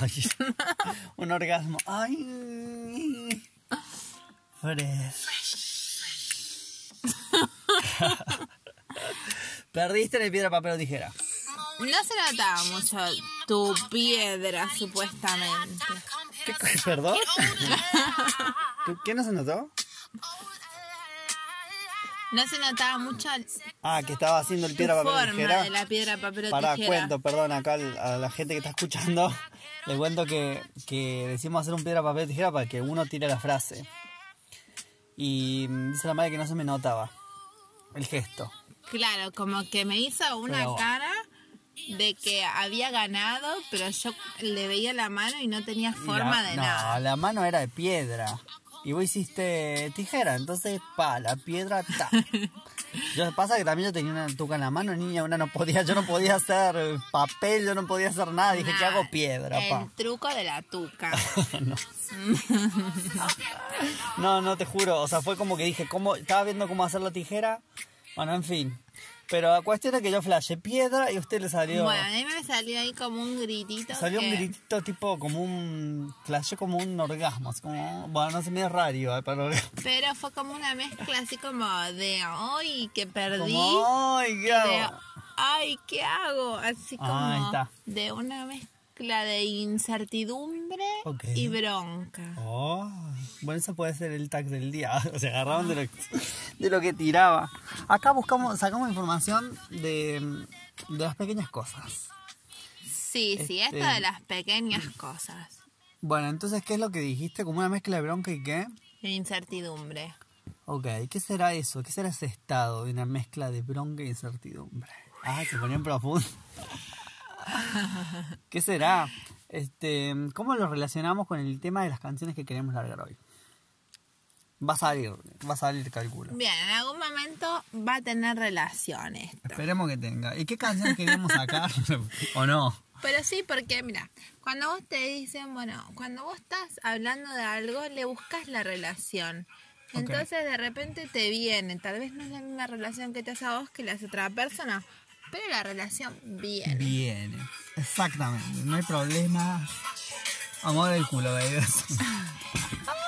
Ay. Un orgasmo. Ay. Fresh. Perdiste el piedra, papel o tijera. No se notaba mucho tu piedra, supuestamente. ¿Qué, ¿Perdón? ¿Tú- ¿Qué no se notó? No se notaba mucho Ah, que estaba haciendo el piedra, papel o tijera. de la piedra, papel o Para tijera. cuento, perdón, acá a la gente que está escuchando, le cuento que, que decimos hacer un piedra, papel, tijera para que uno tire la frase. Y dice la madre que no se me notaba el gesto. Claro, como que me hizo una Pero- cara de que había ganado, pero yo le veía la mano y no tenía forma la- de no, nada. la mano era de piedra. Y vos hiciste tijera, entonces, pa, la piedra, ta. Yo, pasa que también yo tenía una tuca en la mano, niña, una no podía, yo no podía hacer papel, yo no podía hacer nada. Dije, ¿qué hago? Piedra, pa. El truco de la tuca. no. no, no te juro. O sea, fue como que dije, ¿cómo? Estaba viendo cómo hacer la tijera. Bueno, en fin. Pero la cuestión es que yo flashé piedra y a usted le salió. Bueno, a mí me salió ahí como un gritito. Salió un gritito tipo como un. Flashé como un orgasmo. así como, bueno, no sé, medio raro igual, pero. Pero fue como una mezcla así como de ¡ay, que perdí! Como, ¡Ay, qué de hago! ¡ay, qué hago! Así como Ahí está. de una mezcla de incertidumbre y bronca. Oh, bueno, eso puede ser el tag del día. O sea, agarraban de lo, de lo que tiraba. Acá buscamos, sacamos información de, de las pequeñas cosas. Sí, sí, Este- esto de las pequeñas cosas. Bueno, entonces, ¿qué es lo que dijiste? ¿Como una mezcla de bronca y qué? De incertidumbre. Ok, ¿qué será eso? ¿Qué será ese estado de una mezcla de bronca e incertidumbre? Ah, se ponían profundo. ¿Qué será? Este, ¿Cómo lo relacionamos con el tema de las canciones que queremos largar hoy? Va a salir, va a salir, calculo. Bien, en algún momento va a tener relaciones. Esperemos que tenga. ¿Y qué canciones queríamos sacar? ¿O no? Pero sí, porque mira, cuando vos te dicen, bueno, cuando vos estás hablando de algo, le buscas la relación. Entonces de repente te viene, tal vez no es la misma relación que te hace a vos que le hace otra persona, pero la relación viene. Viene. Exactamente. No hay problema. Amor del culo, baby.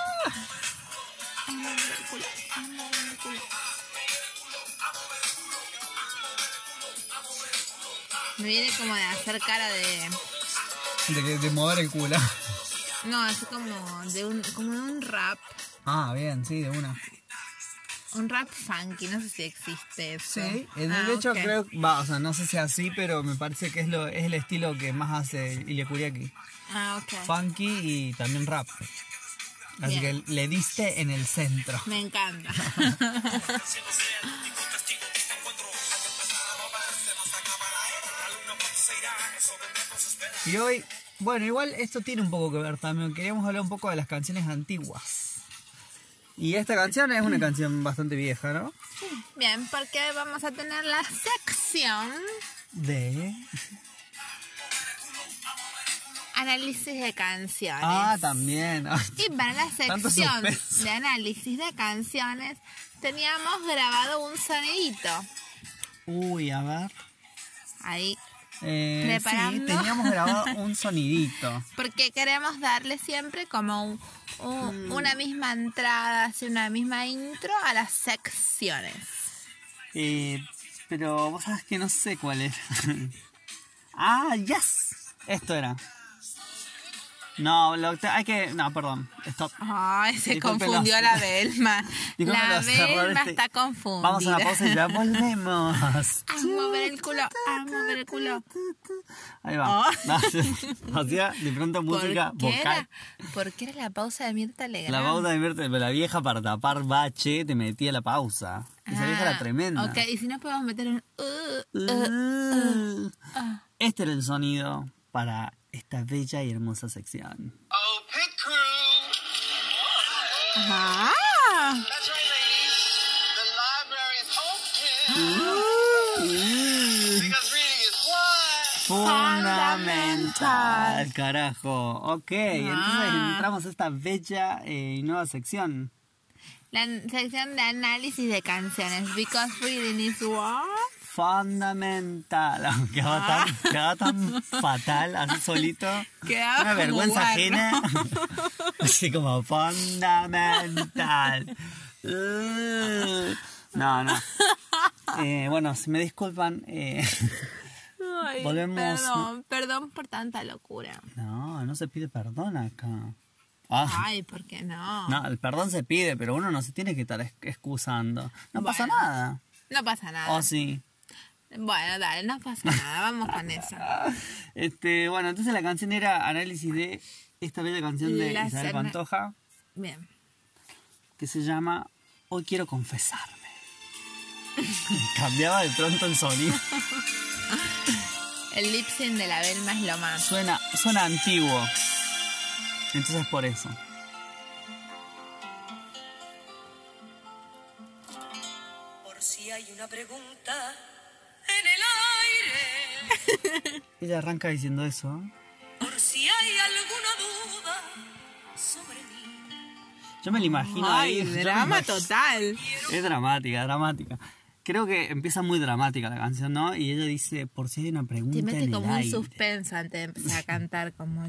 Me viene como de hacer cara de... De, de mover el culo. No, así como de un, como de un rap. Ah, bien, sí, de una. Un rap funky, no sé si existe eso. Sí, en Ah, de hecho ok. creo, va, o sea, no sé si así, pero me parece que es lo es el estilo que más hace Ilya Kuriaki. Ah, ok. Funky y también rap. Así Bien. que le diste en el centro. Me encanta. Y hoy, bueno, igual esto tiene un poco que ver también. Queríamos hablar un poco de las canciones antiguas. Y esta canción es una canción bastante vieja, ¿no? Bien, porque vamos a tener la sección De... análisis de canciones. Ah, también. Y para la sección de análisis de canciones teníamos grabado un sonidito. Uy, a ver. Ahí. Eh, sí, teníamos grabado un sonidito. Porque queremos darle siempre como un- un- Mm. una misma entrada, así una misma intro a las secciones. Eh, pero vos sabes que no sé cuál era. ah, yes. Esto era. No, lo, te- hay que... No, perdón. Stop. Ay, se Disculpen confundió los- la Belma. La Belma está confundida. Vamos a una pausa y ya volvemos. A mover el culo, a mover el culo. Ahí va. Oh. Hacía de pronto música ¿Por qué, vocal. ¿Por qué era la pausa de Mirta Legrand? La pausa de Mirta, la vieja para tapar bache te metía la pausa. Esa vieja era Ah, tremenda. Ok, y si no podemos meter un... uh, uh, Uh. Este era el sonido para esta bella y hermosa sección. Oh, pit crew! Ajá. That's right, ladies. The library is open because reading is what? Fundamental, carajo. Ok, entonces Ah. entramos a esta bella eh, y nueva sección. La sección de análisis de canciones. Because reading is what? Fundamental. Quedaba tan, quedaba tan fatal, así solito. Quedaba Una vergüenza guarro. ajena. Así como fundamental. Uh, No, no. Eh, bueno, si me disculpan. eh, Ay, Volvemos- Perdón, perdón por tanta locura. no, no se pide perdón acá. Ah, Ay, ¿por qué no? no, el perdón se pide, pero uno no se tiene que estar ex- excusando. No pasa nada. No pasa nada. ¿O sí? Bueno, dale, no pasa nada. Vamos con eso. Este, bueno, entonces la canción era análisis de esta bella canción de La Isabel Pantoja Bien. que se llama Hoy quiero confesarme. Cambiaba de pronto el sonido. El lip sync de la Belma es lo más. Suena, suena antiguo. Entonces por eso. Por si hay una pregunta Ella arranca diciendo eso. por si hay alguna duda sobre mí. Yo me la imagino Ay, ahí. drama total. Es dramática, dramática. Creo que empieza muy dramática la canción, ¿no? Y ella dice, por si hay una pregunta Te mete en el como un aire. suspenso antes de empezar a cantar como...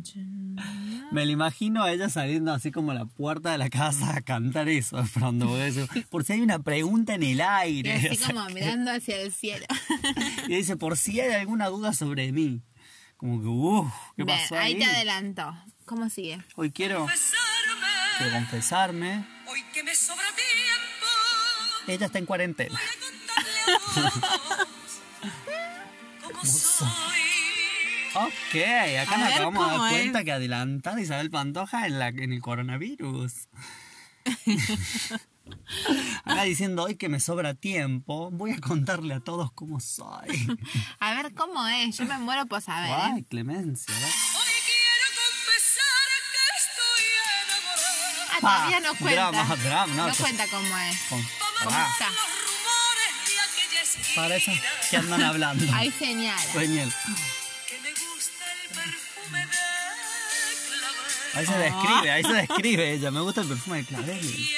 Me la imagino a ella saliendo así como a la puerta de la casa a cantar eso pronto. dice, por si hay una pregunta en el Y aire. así O sea, como mirando hacia el cielo. Y dice, por si hay alguna duda sobre mí. Como que, uff, ¿qué Bien, pasó ahí ahí? te adelantó. ¿Cómo sigue? Hoy quiero, Confesarme, quiero confesarme. hoy que me sobra tiempo, Ella está en cuarentena. Ok, acá A nos ver, acabamos de ¿cómo dar es? cuenta que adelantada Isabel Pantoja en, la, en el coronavirus. Acá diciendo hoy que me sobra tiempo, voy a contarle a todos cómo soy. A ver, ¿cómo es? Yo me muero por saber. ¿eh? Ay, Clemencia. ¿verdad? Hoy quiero confesar que estoy enamorada. Ah, todavía no cuenta. drama, drama, no, cuenta cómo es. Con- ¿Cómo está? Para eso que andan hablando. Ahí señala. Daniel. que me gusta el perfume de clavel. Ahí se describe, ahí se describe ella. Me gusta el perfume de clavel.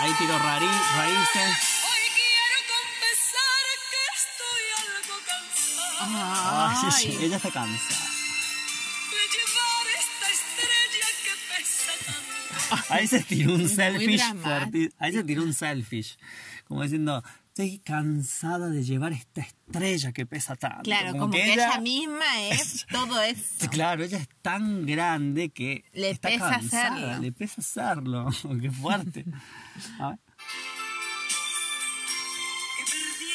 Ahí tiro rari- raíces. Hoy quiero confesar que estoy algo cansada Ay, Ay. sí, ella está cansada. Ahí se tiró un selfish. Ahí se tiró un selfish. Como diciendo, estoy cansada de llevar esta estrella que pesa tanto. Claro, como, que, ella, misma es todo eso. Claro, ella es tan grande que Le está pesa cansada, hacerlo. Le pesa hacerlo. Qué fuerte. A ver. Que perdí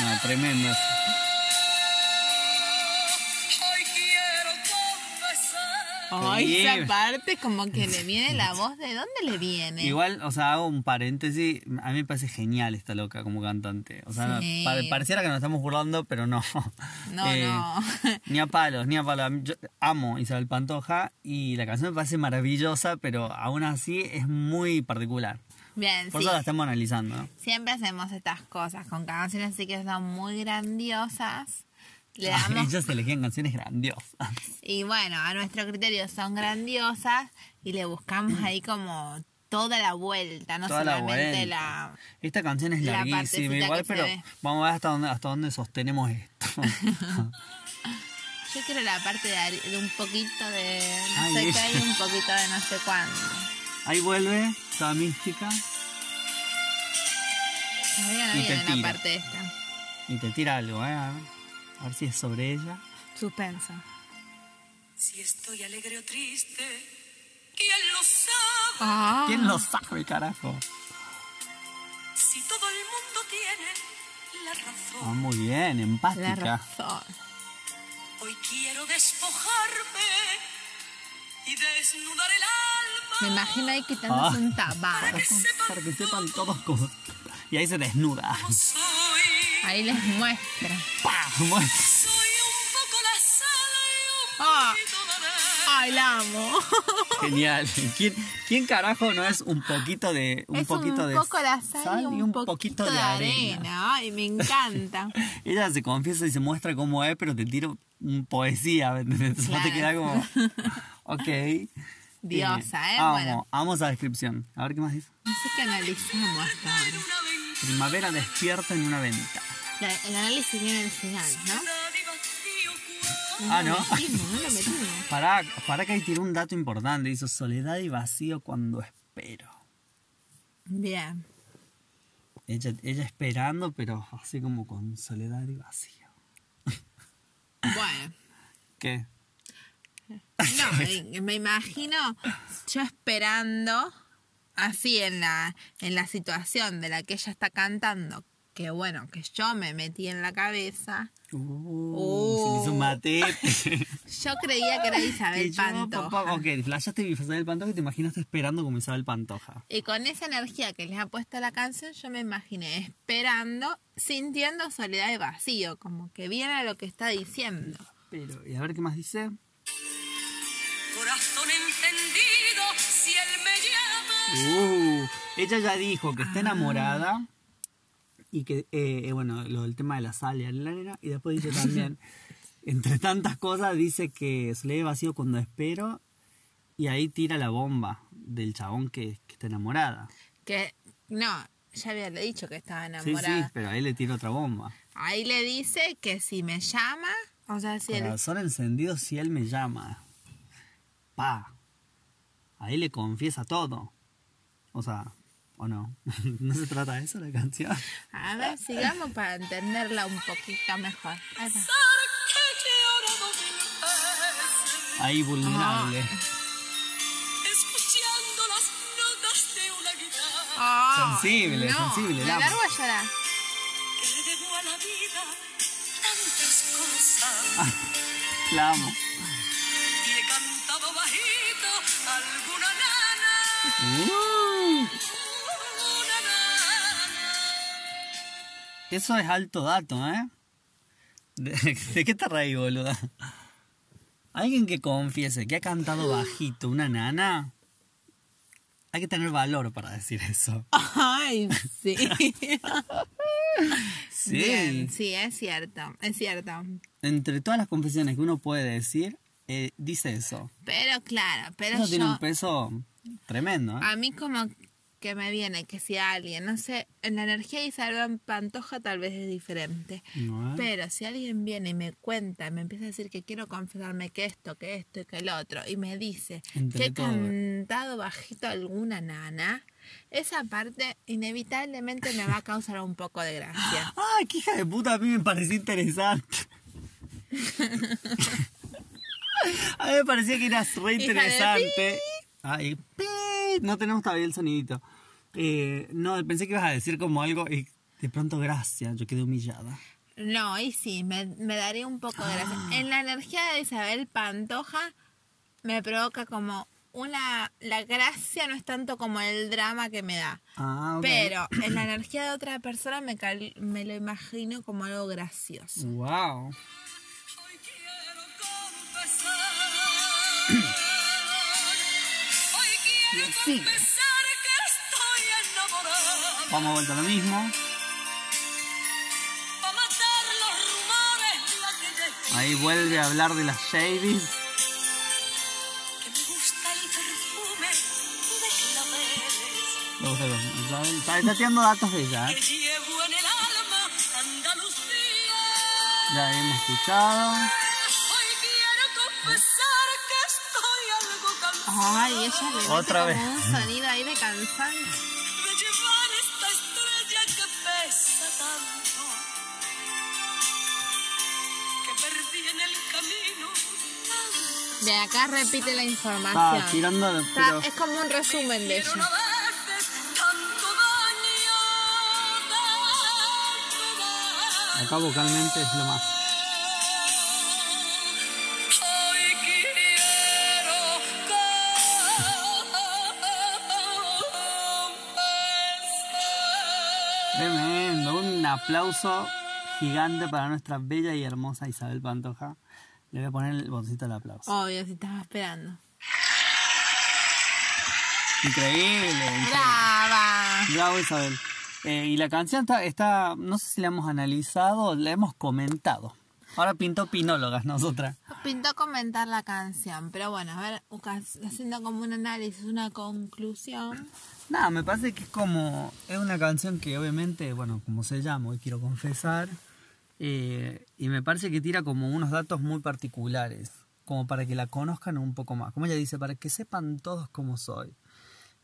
No, tremendo. Ay, esa parte como que le viene la voz. ¿De dónde le viene? Igual, o sea, hago un paréntesis. A mí me parece genial esta loca como cantante. O sea, Sí. pa- pareciera que nos estamos burlando, pero no. No, Eh, no. Ni a palos, ni a palos. Yo amo Isabel Pantoja y la canción me parece maravillosa, pero aún así es muy particular. Bien, Por sí. eso la estamos analizando, ¿no? Siempre hacemos estas cosas con canciones así que son muy grandiosas. Le Ay, damos ellos elegían canciones grandiosas. Y bueno, a nuestro criterio son grandiosas y le buscamos ahí como toda la vuelta, no Toda la solamente vuelta. la... Esta canción es La larguísima, igual, pero vamos a ver hasta dónde, hasta dónde sostenemos esto. Yo quiero la parte de, de un poquito de no Ay, sé qué y un poquito de no sé cuándo. Ahí vuelve, toda mística, Todavía no Y te viene la tira. parte esta. y te tira algo, ¿eh? A ver, a ver si es sobre ella. Suspenso. Si estoy alegre o triste, ¿quién lo sabe? Ah, ¿Quién lo sabe, carajo? Si todo el mundo tiene la Ah, razón. muy bien, la empática. razón. Hoy quiero despojarme y desnudar el alma. Me imagino ahí quitándose Ah. un tabaco. Para que sepan todos cómo. Y ahí se desnuda. Ahí les muestra. ¡Pah! Bueno, soy un poco la sal y un Ah. poquito de arena. Ay, la amo. Genial. ¿Quién, quién carajo no es un poquito de un es poquito un de poco la sal, y un, poquito, de arena. Ay, me encanta. Ella se confiesa y se muestra cómo es, pero te tiro un poesía, ¿me entendés? No te Claro. queda como. Ok. Diosa, ¿eh? Amo, Bueno. amo esa descripción. A ver qué más dice. No sé qué analizamos hasta ahora. Primavera despierta en una ventana. La- el análisis viene al final, ¿no? Ah, ¿no? lo metimos, no lo metimos. Pará, pará que ahí tiró un dato importante. Hizo soledad y vacío cuando espero. Bien. Ella, ella esperando, pero así como con soledad y vacío. Bueno. ¿Qué? No, me- imagino yo esperando así en la, en la situación de la que ella está cantando, que bueno, que yo me metí en la cabeza. Uh, se me hizo. Yo creía que era Isabel yo, Pantoja. papá, ok, flashaste Isabel Pantoja y te imaginaste esperando como Isabel Pantoja. Y con esa energía que les ha puesto la canción, yo me imaginé esperando, sintiendo soledad y vacío, como que viene lo que está diciendo. Pero, y a ver qué más dice. Corazón encendido, si él me llama. Uh, ella ya dijo que está enamorada y que, eh, eh, bueno, lo del tema de la sal y la arena. Y después dice también, entre tantas cosas, dice que se le ve vacío cuando espero. Y ahí tira la bomba del chabón que, que está enamorada. Que, no, ya había dicho que estaba Sí, enamorada. sí, pero ahí le tira otra bomba. Ahí le dice que si me llama, o sea, si él... Corazón encendido si él me llama. Pa. Ahí le confiesa todo. O sea, ¿o no? ¿No se trata de eso la canción? A ver, sigamos para entenderla un poquito mejor. Ahí Ahí vulnerable. escuchando las notas de una guitarra. Ay, Sensible, sensible, Me largo a llorar. Cosas. La amo. Y he cantado bajito alguna nana. Uh, Una nana. eso es alto dato, ¿eh? ¿De, de qué te reí, boluda? Alguien que confiese que ha cantado bajito una nana. Hay que tener valor para decir eso. Ay, sí. Sí. Bien, sí, es cierto, es cierto. Entre todas las confesiones que uno puede decir, eh, dice eso. Pero claro, pero Eso tiene un peso tremendo, ¿eh? a mí como que me viene que si alguien, no sé, en la energía de Isabel Pantoja tal vez es diferente. No, ¿eh? Pero si alguien viene y me cuenta, me empieza a decir que quiero confesarme que esto, que esto y que el otro, y me dice Entre que he todo. cantado bajito alguna nana, esa parte inevitablemente me va a causar un poco de gracia. ¡Ay, qué hija de puta! A mí me pareció interesante. a mí me parecía que eras re interesante. Ay, pi. No tenemos todavía el sonidito. Eh, no, pensé que ibas a decir como algo y de pronto, gracias, yo quedé humillada. No, y sí, me, me daría un poco de gracia. En la energía de Isabel Pantoja me provoca como una... La gracia no es tanto como el drama que me da. Ah, ok. Pero en la energía de otra persona me, cal- me lo imagino como algo gracioso. Wow. Hoy quiero Vamos a vuelta a lo mismo. Ahí vuelve a hablar de las Shadys. que me gusta Está, está tirando datos de ella, que ¿eh? llevo en el alma Andalucía. Ya hemos escuchado. Hoy quiero confesar que estoy algo cansada Ay, ella le Otra vez. un sonido ahí de cansancio. De acá repite la información. tirando, Está- pero... es como un resumen de daño. Acá vocalmente es lo más. Tremendo. Un aplauso gigante para nuestra bella y hermosa Isabel Pantoja. Le voy a poner el botoncito del aplauso. Obvio, si estaba esperando. Increíble. increíble. ¡Brava! Bravo Isabel. Eh, y la canción está, está, no sé si la hemos analizado, la hemos comentado. Ahora pintó pinólogas nosotras. Pintó comentar la canción, pero bueno, a ver, haciendo como un análisis, una conclusión. Nada, me parece que es como, es una canción que obviamente, bueno, como se llama, hoy quiero confesar, eh, y me parece que tira como unos datos muy particulares, como para que la conozcan un poco más. Como ella dice, para que sepan todos cómo soy.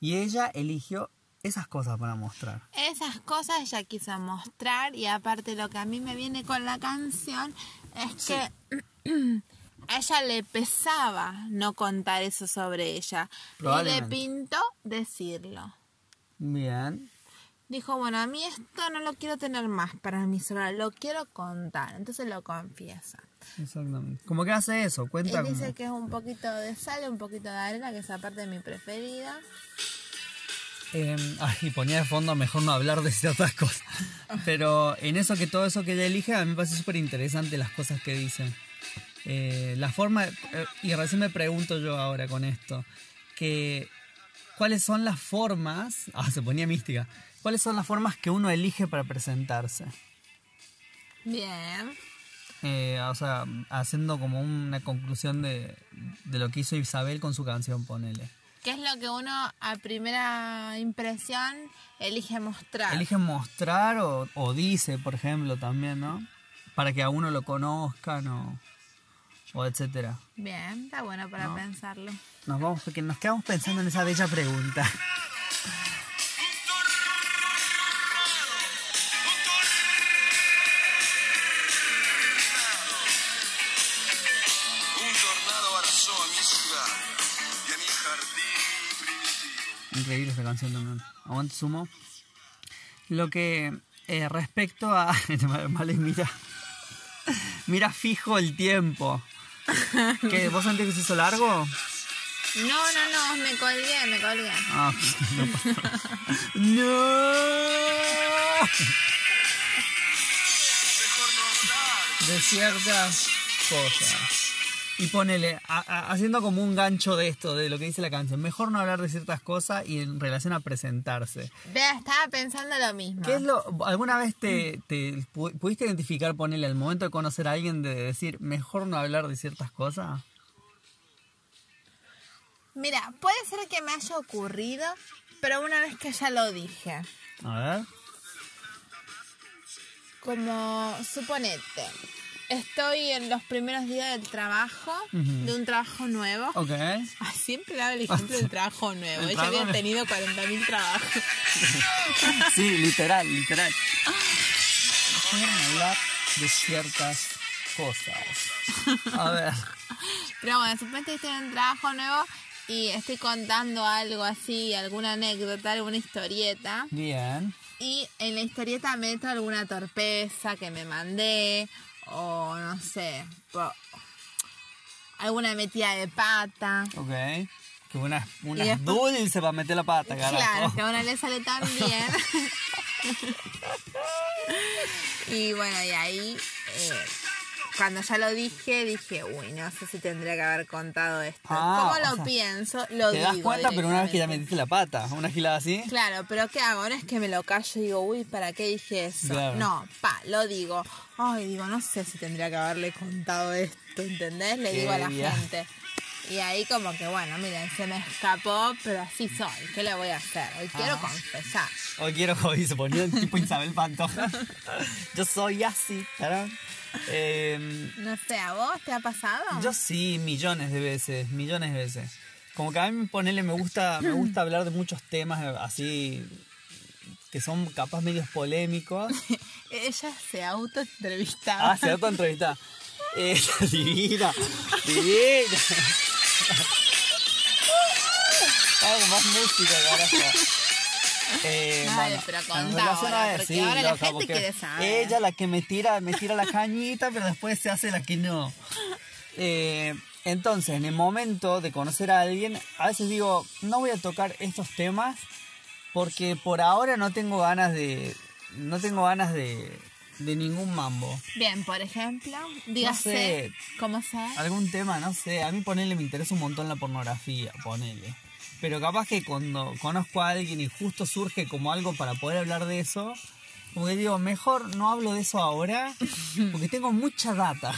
Y ella eligió esas cosas para mostrar. Esas cosas ella quiso mostrar y aparte lo que a mí me viene con la canción es que a ella le pesaba no contar eso sobre ella y le pintó decirlo. Bien. Dijo, bueno, a mí esto no lo quiero tener más para mí sola, lo quiero contar. Entonces lo confiesa. Exactamente. Como que hace eso, cuenta Él dice como... que es un poquito de sal, un poquito de arena, que esa parte de mi preferida. Eh, ay, ponía de fondo mejor no hablar de ciertas cosas. Pero en eso que todo eso que ella elige, a mí me parece súper interesante las cosas que dice. Eh, la forma, eh, y recién me pregunto yo ahora con esto, que cuáles son las formas, ah, se ponía mística, cuáles son las formas que uno elige para presentarse. Bien. Eh, o sea, haciendo como una conclusión de, de lo que hizo Isabel con su canción, ponele. ¿Qué es lo que uno a primera impresión elige mostrar? Elige mostrar o, o dice, por ejemplo, también, ¿no? Para que a uno lo conozcan o, o etcétera. Bien, está bueno para No. pensarlo. Nos vamos porque nos quedamos pensando en esa bella pregunta. Increíble esta canción también. Aguante sumo. Lo que eh, respecto a. Vale, mira. Mira fijo el tiempo. ¿Qué? ¿Vos sentís que se hizo largo? No, no, no, me colgué, me colgué. Ah, no. ¡No! De ciertas cosas. Y ponele, a- a- haciendo como un gancho de esto, de lo que dice la canción, mejor no hablar de ciertas cosas y en relación a presentarse. Vea, estaba pensando lo mismo. ¿Qué es lo, ¿Alguna vez te, te pu- pudiste identificar, ponele, al momento de conocer a alguien, de decir, mejor no hablar de ciertas cosas? Mira, puede ser que me haya ocurrido, pero una vez que ya lo dije. A ver. Como, suponete, estoy en los primeros días del trabajo, de un trabajo nuevo. Ok. Ay, siempre daba el ejemplo del trabajo nuevo. El Ella había tenido 40.000 trabajos. Sí, literal, literal. Hablar de ciertas cosas. A ver. Pero bueno, que estoy en un trabajo nuevo y estoy contando algo así, alguna anécdota, alguna historieta. Bien. Y en la historieta meto alguna torpeza que me mandé, o no sé, alguna metida de pata. Ok. Que una, una después- dulce para meter la pata, carajo. Claro, que a uno le sale tan bien. y bueno, y ahí, eh, cuando ya lo dije, dije, uy, no sé si tendría que haber contado esto. Ah, ¿Cómo lo sea, pienso? Lo Te digo. das cuenta, pero una vez que ya metiste la pata, una gilada así. Claro, pero ¿qué hago? No es que me lo callo y digo, uy, ¿para qué dije eso? Claro. No, pa, lo digo. Ay, digo, no sé si tendría que haberle contado esto, ¿entendés? Le Qué digo a la gente. Y ahí como que, bueno, miren, se me escapó, pero así soy. ¿Qué le voy a hacer? Hoy quiero Ah. confesar. Hoy quiero hoy se ponía el tipo Isabel Pantoja. Yo soy así, ¿tarán? Eh, No sé, ¿a vos te ha pasado? yo sí, millones de veces, millones de veces. Como que a mí ponele, me gusta, me gusta hablar de muchos temas eh, así que son capaz medios polémicos. Ella se autoentrevistaba. Ah, se da entrevista. Eh, divina, divina. Vamos, más música, carajo. Eh, pero contá ahora, porque sí, ahora la loca, gente quiere saber. Ella la que me tira, me tira la cañita, pero después se hace la que no. Eh, entonces, en el momento de conocer a alguien, a veces digo, no voy a tocar estos temas porque por ahora no tengo ganas de, no tengo ganas de, de ningún mambo. Bien, por ejemplo, dígase, sé. ¿cómo sé? Algún tema, no sé. A mí ponerle me interesa un montón la pornografía, ponele. Pero capaz que cuando conozco a alguien y justo surge como algo para poder hablar de eso, como que digo, mejor no hablo de eso ahora, porque tengo mucha data.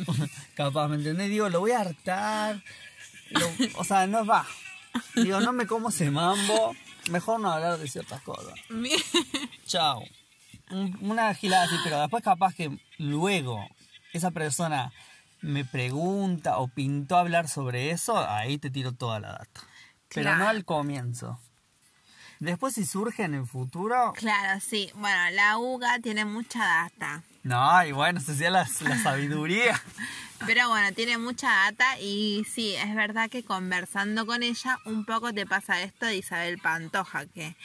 capaz, ¿me entendés? Digo, lo voy a hartar. lo- o sea, no va. Digo, no me como ese mambo. Mejor no hablar de ciertas cosas. Chao. Un- Una gilada así, pero después capaz que luego esa persona me pregunta o pintó hablar sobre eso, ahí te tiro toda la data. Pero no al comienzo. Después si surge en el futuro, Claro, sí. Bueno, la UGA tiene mucha data. no, y bueno, se hacía la, la sabiduría. Pero bueno, tiene mucha data y sí, es verdad que conversando con ella un poco te pasa esto de Isabel Pantoja, que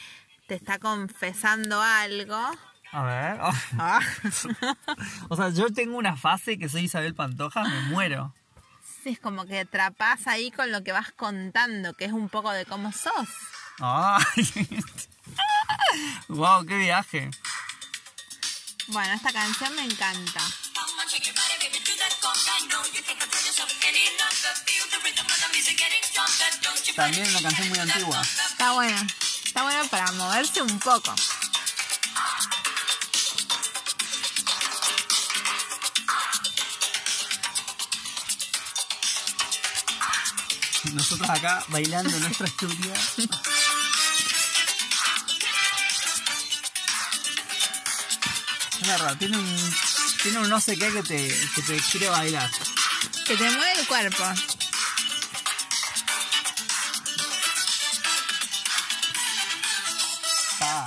te está confesando algo. A ver. oh. Ah. O sea, yo tengo una fase que soy Isabel Pantoja, me muero. Sí, es como que atrapas ahí con lo que vas contando, que es un poco de cómo sos. Ay. wow, qué viaje. Bueno, esta canción me encanta. You También una canción muy antigua. Está bueno. Está bueno para moverse un poco. Nosotros acá bailando en nuestro estudio. Es verdad, tiene un, tiene un no sé qué que te, que te quiere bailar. Que te mueve el cuerpo. Pa,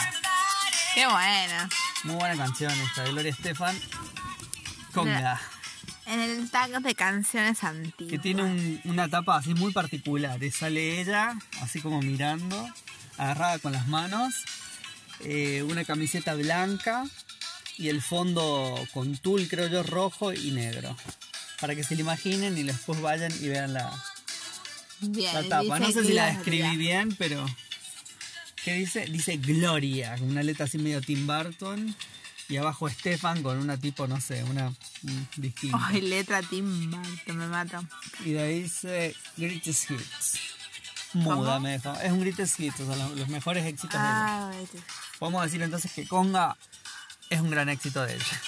Qué buena. muy buena canción esta de Gloria Estefan. Conga. En el tag de canciones antiguas. Que tiene un- una tapa así muy particular. eh, Sale ella, así como mirando, agarrada con las manos, eh, una camiseta blanca y el fondo con tul, creo yo, rojo y negro. Para que se lo imaginen y después vayan y vean la, Bien, la tapa. No dice sé si la Gloria. describí bien, pero... ¿Qué dice? Dice Gloria, con una letra así medio Tim Burton. Y abajo Stefan con una tipo, no sé, una mm, distinta. Ay, letra Tim Burton, me mato. Y de ahí dice Greatest Hits. Muda me dejó. Es un Greatest Hits, o sea, los, los mejores éxitos de ella. Ah, este. Podemos decir entonces que Conga es un gran éxito de ella.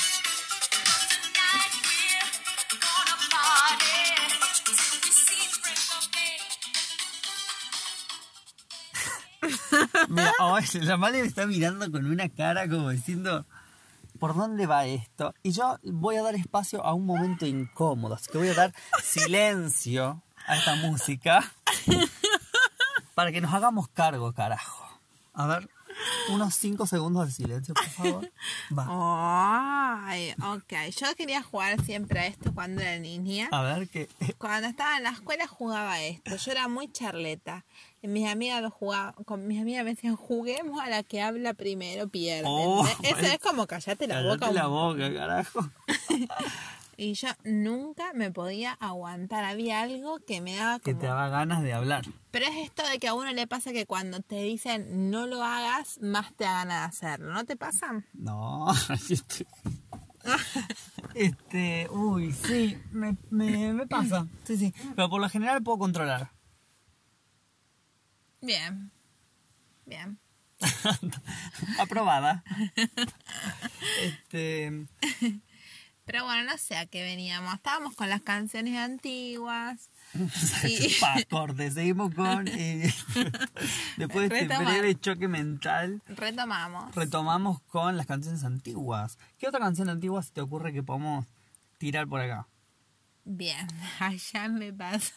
Mira, ay, la madre me está mirando con una cara como diciendo, ¿por dónde va esto? Y yo voy a dar espacio a un momento incómodo, así que voy a dar silencio a esta música para que nos hagamos cargo, carajo. A ver, unos 5 segundos de silencio, por favor. Va. Ay, ok. Yo quería jugar siempre a esto cuando era niña. A ver, que... Cuando estaba en la escuela jugaba esto. Yo era muy charleta. Y mis amigas lo jugaban, con mis amigas me decían, juguemos a la que habla primero pierde. Oh. Eso es como callate la Cállate boca. la un- boca, carajo. Y yo nunca me podía aguantar. Había algo que me daba Que como... te daba ganas de hablar. Pero es esto de que a uno le pasa que cuando te dicen no lo hagas, más te da ganas de hacerlo. ¿No te pasa? No, este, este, uy, sí, me, me, me pasa, sí, sí, pero por lo general puedo controlar. Bien. Bien. Aprobada. Este, Pero bueno, no sé a qué veníamos. Estábamos con las canciones antiguas. Y- seguimos con, eh, después de este breve choque mental, Retomamos. retomamos con las canciones antiguas. ¿Qué otra canción antigua se te ocurre que podamos tirar por acá? Bien. Allá me pasó.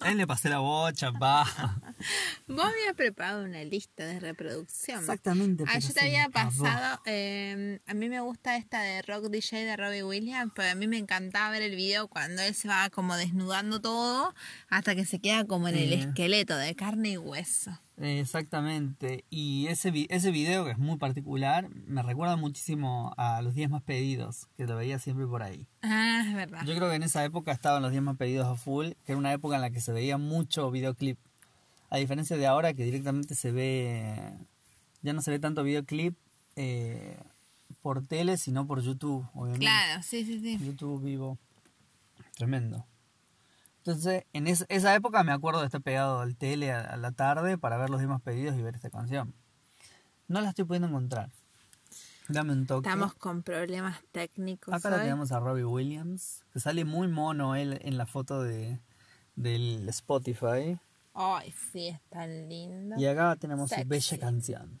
A él le pasé la bocha, va. Vos habías preparado una lista de reproducción. Exactamente. Ah, pero yo te había pasado, eh, a mí me gusta esta de Rock DJ de Robbie Williams, porque a mí me encantaba ver el video cuando él se va como desnudando todo hasta que se queda como en el esqueleto de carne y hueso. Exactamente. Y ese, vi- ese video, que es muy particular, me recuerda muchísimo a los 10 más pedidos, que lo veía siempre por ahí. Ah, es verdad. Yo creo que en esa época estaban los 10 más pedidos a full, que era una época en la que se veía mucho videoclip. A diferencia de ahora que directamente se ve, ya no se ve tanto videoclip eh, por tele, sino por YouTube, obviamente. Claro, sí, sí, sí. YouTube vivo. Tremendo. Entonces, en es- esa época me acuerdo de estar pegado al tele a, a la tarde para ver los demás pedidos y ver esta canción. No la estoy pudiendo encontrar. Dame un toque. Estamos con problemas técnicos. Acá la tenemos a Robbie Williams, que sale muy mono él en la foto de, del Spotify. Ay, sí, es tan lindo. Y acá tenemos su bella canción.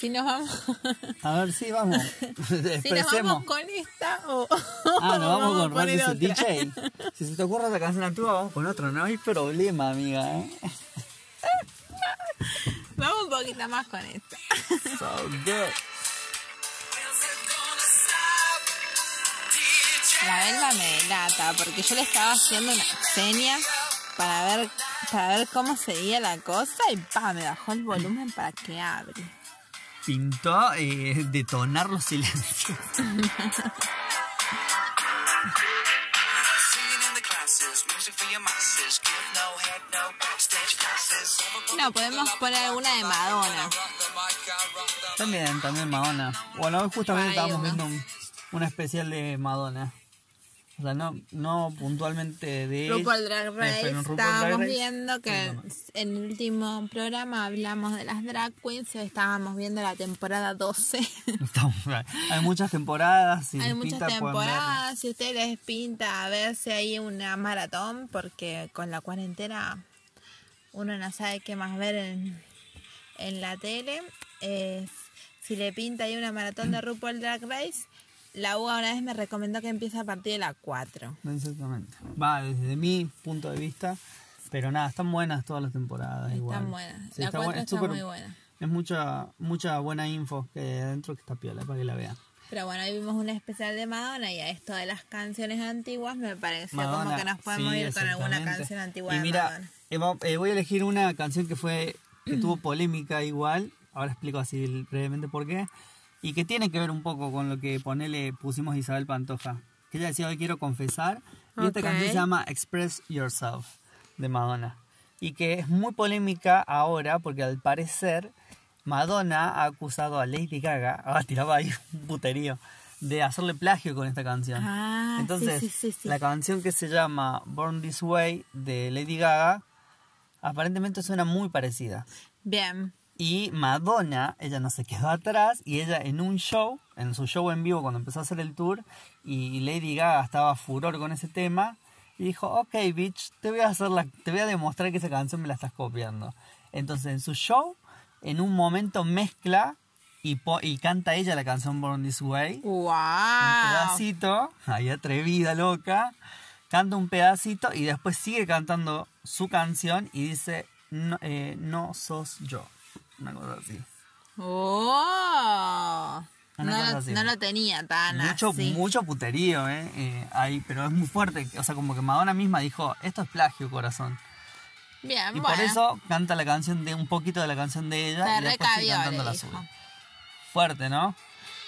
Si nos vamos, a ver, sí, vamos. si nos vamos con esta o Ah, nos vamos con poner Randy. DJ. Si se te ocurre otra canción antigua, vamos con otra. No hay problema, amiga. ¿eh? Vamos un poquito más con esta. So good. La Belma me delata porque yo le estaba haciendo una seña para ver para ver cómo seguía la cosa y pa, me bajó el volumen para que hable. Pintó eh, detonar los silencios. No podemos poner alguna de Madonna. También, también Madonna. Bueno, hoy justamente Ay, estábamos viendo un, un especial de Madonna. O sea, no, no puntualmente de RuPaul Drag Race. pero en RuPaul estábamos Drag Race. viendo que en el último programa hablamos de las drag queens estábamos viendo la temporada 12. Estamos- hay muchas temporadas. Si Hay muchas pinta, temporadas. Si ustedes les pinta a ver si hay una maratón, porque con la cuarentena uno no sabe qué más ver en, en la tele. Eh, si le pinta ahí una maratón de RuPaul Drag Race, la UA una vez me recomendó que empiece a partir de la 4. Exactamente. Va desde mi punto de vista. Pero nada, están buenas todas las temporadas. Están igual. buenas. Sí, La está cuatro buena, es está súper- muy buena. Es mucha, mucha buena info que hay adentro que está piola para que la vean. Pero bueno, hoy vimos un especial de Madonna y a esto de las canciones antiguas me pareció como Madonna, que nos podemos sí, ir con alguna canción antigua Y de mira, Madonna. eh, eh, voy a elegir una canción que fue que tuvo polémica igual. Ahora explico así brevemente por qué. Y que tiene que ver un poco con lo que ponele pusimos Isabel Pantoja. Que ella decía hoy quiero confesar. Y esta Ok. canción se llama Express Yourself de Madonna. Y que es muy polémica ahora porque al parecer Madonna ha acusado a Lady Gaga, ah, tiraba ahí un puterío, de hacerle plagio con esta canción. Ah, Entonces, sí, sí, sí. la canción que se llama Born This Way de Lady Gaga aparentemente suena muy parecida. Bien. Y Madonna, ella no se quedó atrás y ella en un show, en su show en vivo cuando empezó a hacer el tour y Lady Gaga estaba furor con ese tema y dijo, ok bitch, te voy a hacer la, te voy a demostrar que esa canción me la estás copiando. Entonces en su show, en un momento mezcla y, po- y canta ella la canción Born This Way ¡Wow! un pedacito, ahí atrevida, loca, canta un pedacito y después sigue cantando su canción y dice, no, eh, no sos yo. Una cosa así. ¡Oh! Una No, cosa lo- así. no lo tenía tan Mucho, así. mucho puterío, ¿eh? Eh, ahí, pero es muy fuerte. O sea, como que Madonna misma dijo, esto es plagio, corazón. Bien, Y bueno. por eso canta la canción de un poquito de la canción de ella Se y después sigue cantando la suya. Fuerte, ¿no?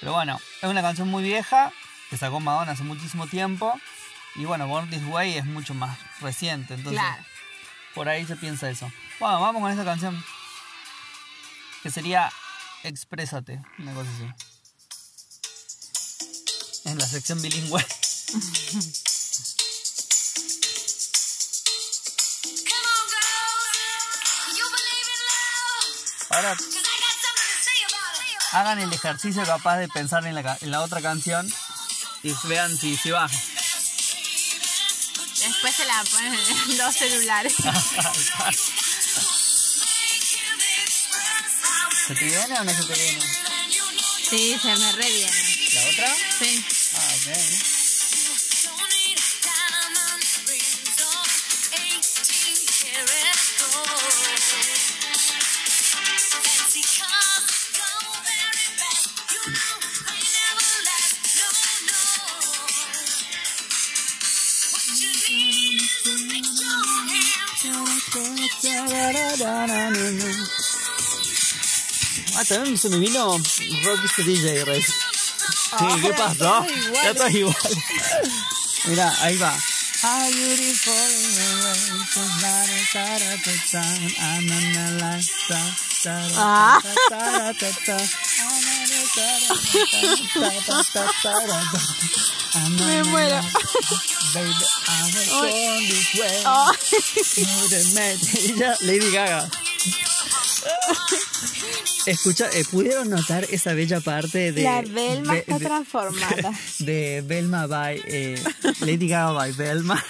Pero bueno, es una canción muy vieja que sacó Madonna hace muchísimo tiempo. Y bueno, Born This Way es mucho más reciente. Entonces, Claro. por ahí se piensa eso. Bueno, vamos con esta canción. Que sería Exprésate, una cosa así. En la sección bilingüe. Ahora hagan el ejercicio capaz de pensar en la, en la otra canción y vean si, si va. Después se la ponen en dos celulares. ¿Se te viene o no se te viene? Sí, se me re viene. ¿La otra? Sí. Ah, ok. Ah, también se me vino Rock DJ Rey. Sí, ¿qué pasó? Ya estás igual. Mira, ahí va. Beautiful a. I'm. I'm. I'm Me muero. Baby, I was born this way. No te metes. Ya, Lady Gaga. Escucha, eh, ¿pudieron notar esa bella parte de... La Velma de- está de- transformada. De Belma by... eh, Lady Gaga by Belma.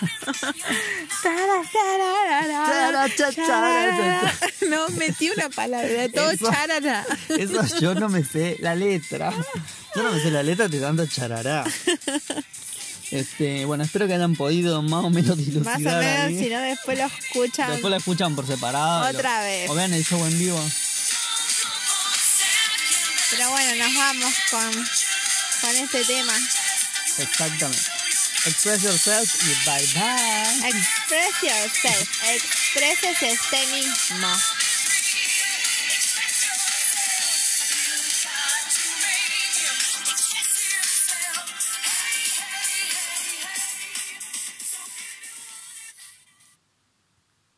No, metí una palabra, todo Eso. charara. Eso yo no me sé la letra. Yo no me sé la letra de tanto charará. Este, bueno, espero que hayan podido más o menos dilucidar. Más o menos, si no, después lo escuchan. Después la escuchan por separado. Otra lo- vez. O vean el show en vivo. Pero bueno, nos vamos con, con este tema. Exactamente. Express yourself y bye bye. Express yourself. Exprésese usted mismo.